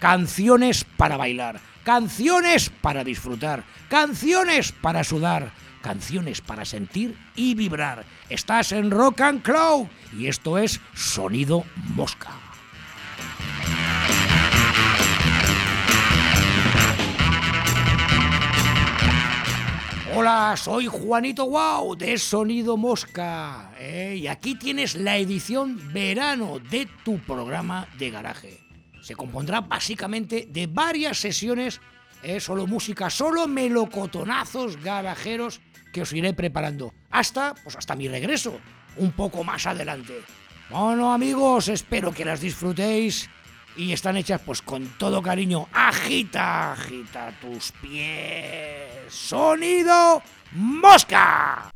Canciones para bailar, canciones para disfrutar, canciones para sudar, canciones para sentir y vibrar. Estás en Rock and Cloud y esto es Sonido Mosca. Hola, soy Juanito Wow de Sonido Mosca ¿eh? y aquí tienes la edición verano de tu programa de garaje se compondrá básicamente de varias sesiones, eh, solo música, solo melocotonazos garajeros que os iré preparando hasta, pues hasta mi regreso, un poco más adelante. Bueno amigos, espero que las disfrutéis y están hechas pues con todo cariño. Agita, agita tus pies. Sonido mosca.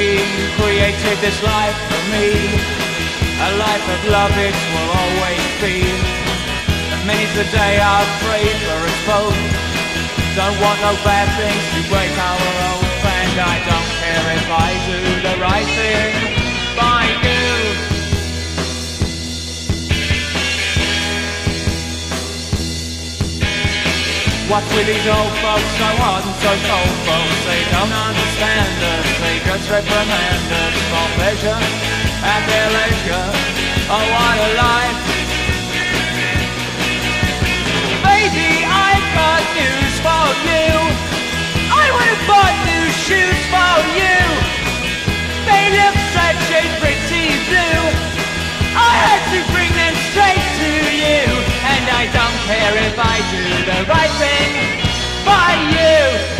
He created this life for me. A life of love it will always be. And many's the day I've prayed for us both. Don't want no bad things to break our old band. I don't care if I do the right thing by you. What's with these old folks so hard and so cold folks? They don't understand us, they just reprimand us for pleasure at their leisure. Oh, what a life! Baby, I've got news for you. I would have bought new shoes for you. They look such a pretty blue. I had to bring I don't care if I do the right thing by you.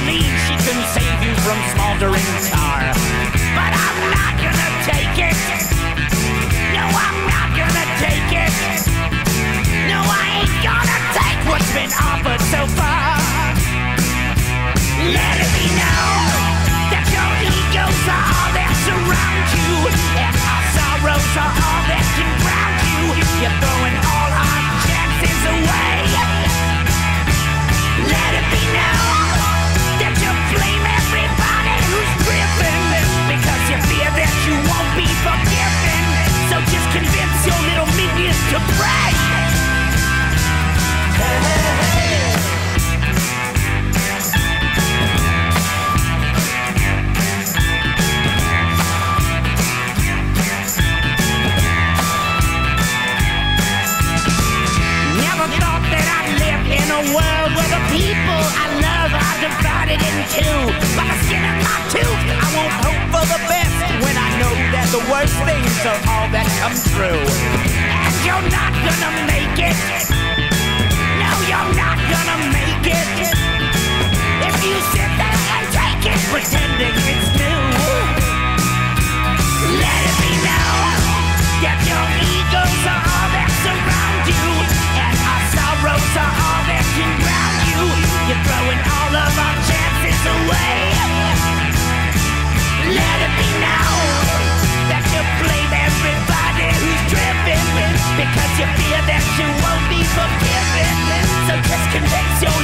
believe she can save you from smoldering tar. But I'm not gonna take it. No, I'm not gonna take it. No, I ain't gonna take what's been offered so far. Let it be known that your egos are all that surround you, and our sorrows are all that can drown you. You're throwing all our chances away. be forgiven. So just convince your little minions to pray. Never thought that I'd live in a world where the people I love stars are divided in two. By the skin of my tooth, I won't hope for the best when I know that the worst things are all that come true. And you're not gonna make it. No, you're not gonna make it. If you sit there and take it, pretending it's new. Let it be known that your egos are all that surround you, and our sorrows are all that throwing all of our chances away. Let it be known that you blame everybody who's driven because you fear that you won't be forgiven. So just convince your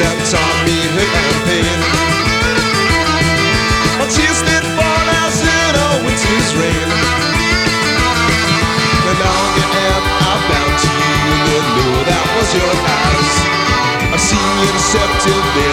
and pain. A winter's rain. I bound to you, the lure that was your eyes. I've seen you deceptive.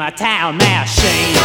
my town machine.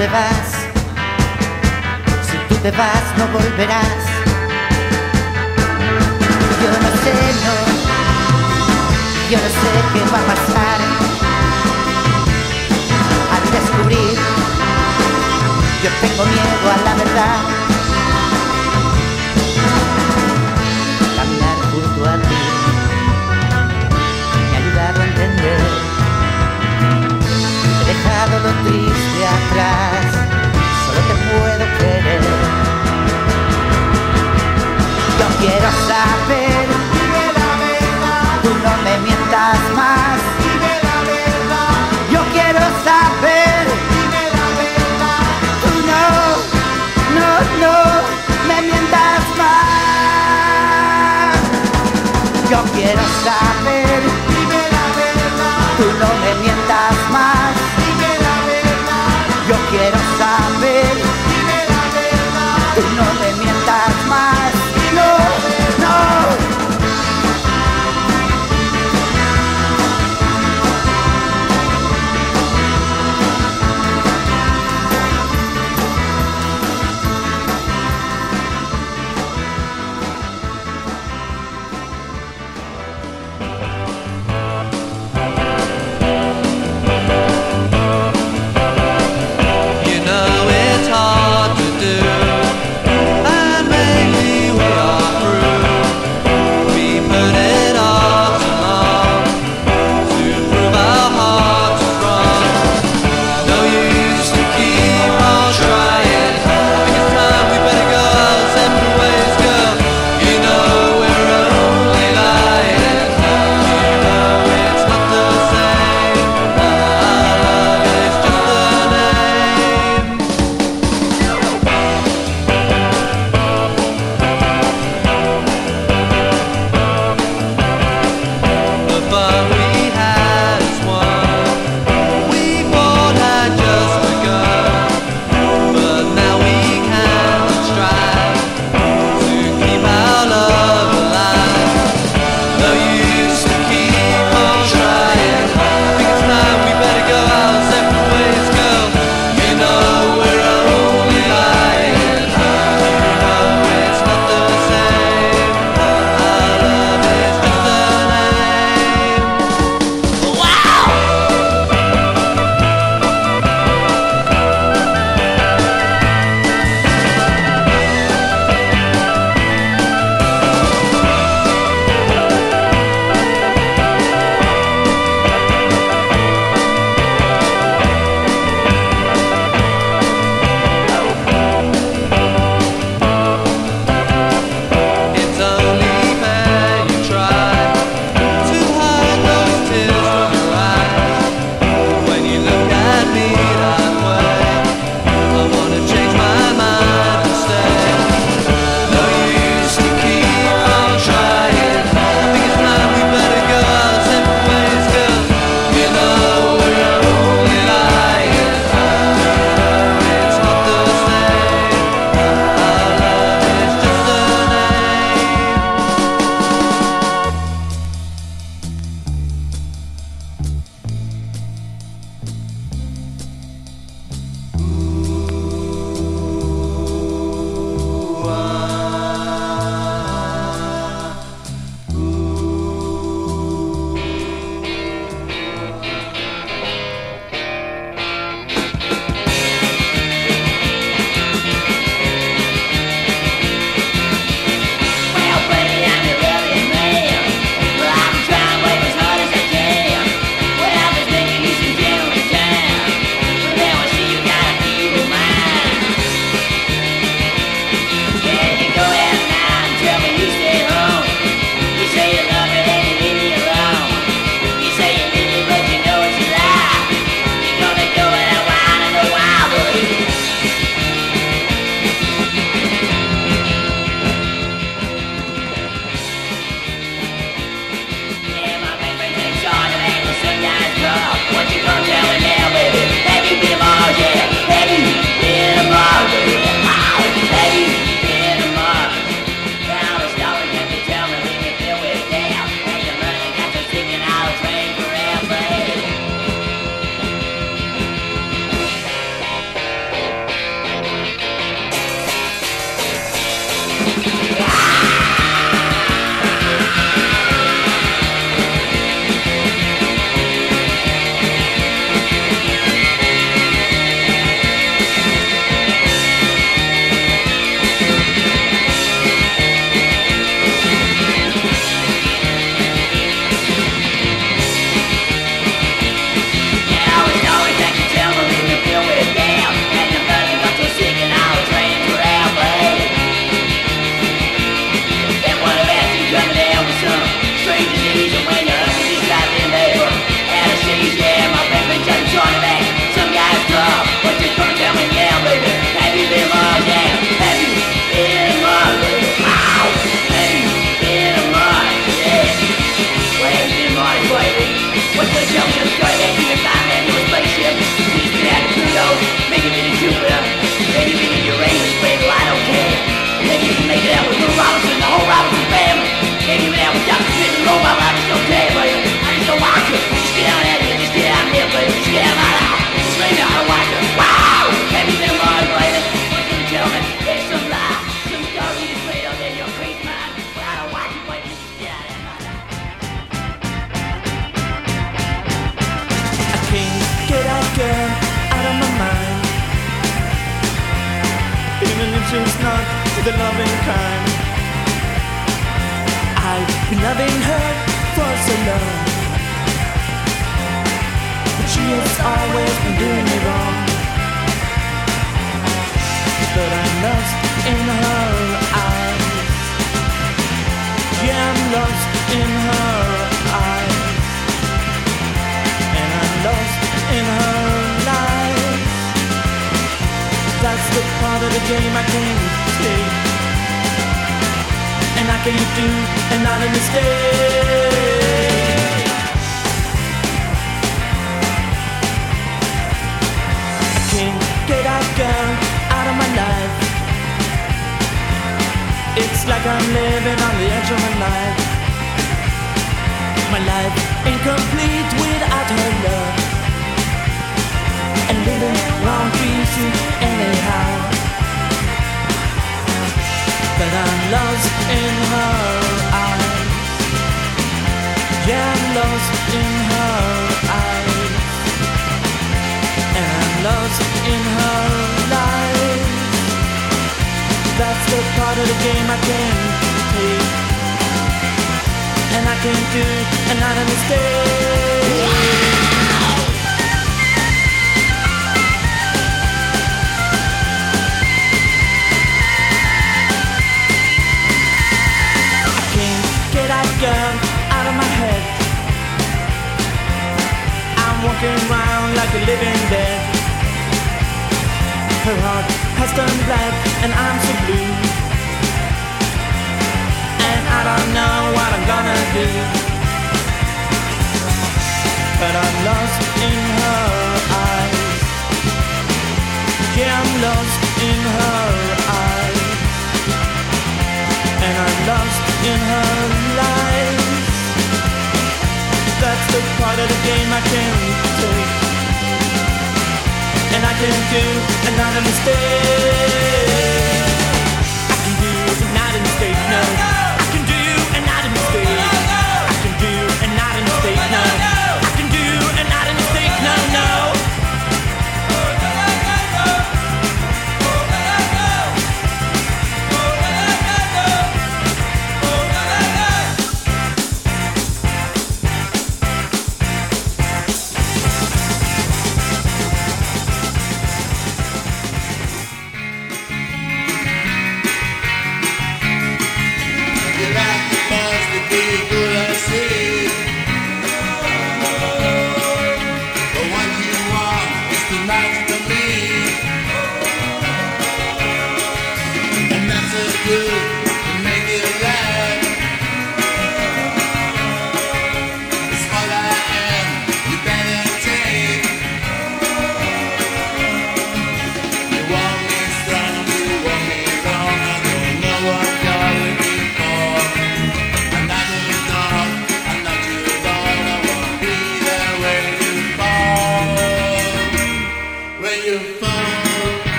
te vas, si tú te vas no volverás. Yo no sé, no, yo no sé qué va a pasar al descubrir. Yo tengo miedo a la verdad. dejado lo triste atrás, solo te puedo querer. Yo quiero saber, dime la verdad, tú no me mientas más, dime la verdad. Yo quiero saber, dime la verdad, tú no, no, no me mientas más. Yo quiero saber, dime la verdad, tú no me mientas más. Lost in her eyes. And I'm lost in her life. That's the part of the game I can't take. And I can't do another mistake. I can't get that girl out of my life. It's like I'm living on the edge of my life. My life incomplete without her love. And living wrong easy anyhow. But I'm lost in her eyes. Yeah, I'm lost in her eyes. And I'm lost in her life. That's the part of the game I can't take. And I can't do another mistake. I can't get that girl out of my head. I'm walking around like a living dead. Her heart has turned black and I'm so blue. And I don't know what I'm gonna do. But I'm lost in her eyes. Yeah, I'm lost in her eyes. Do another mistake.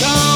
Body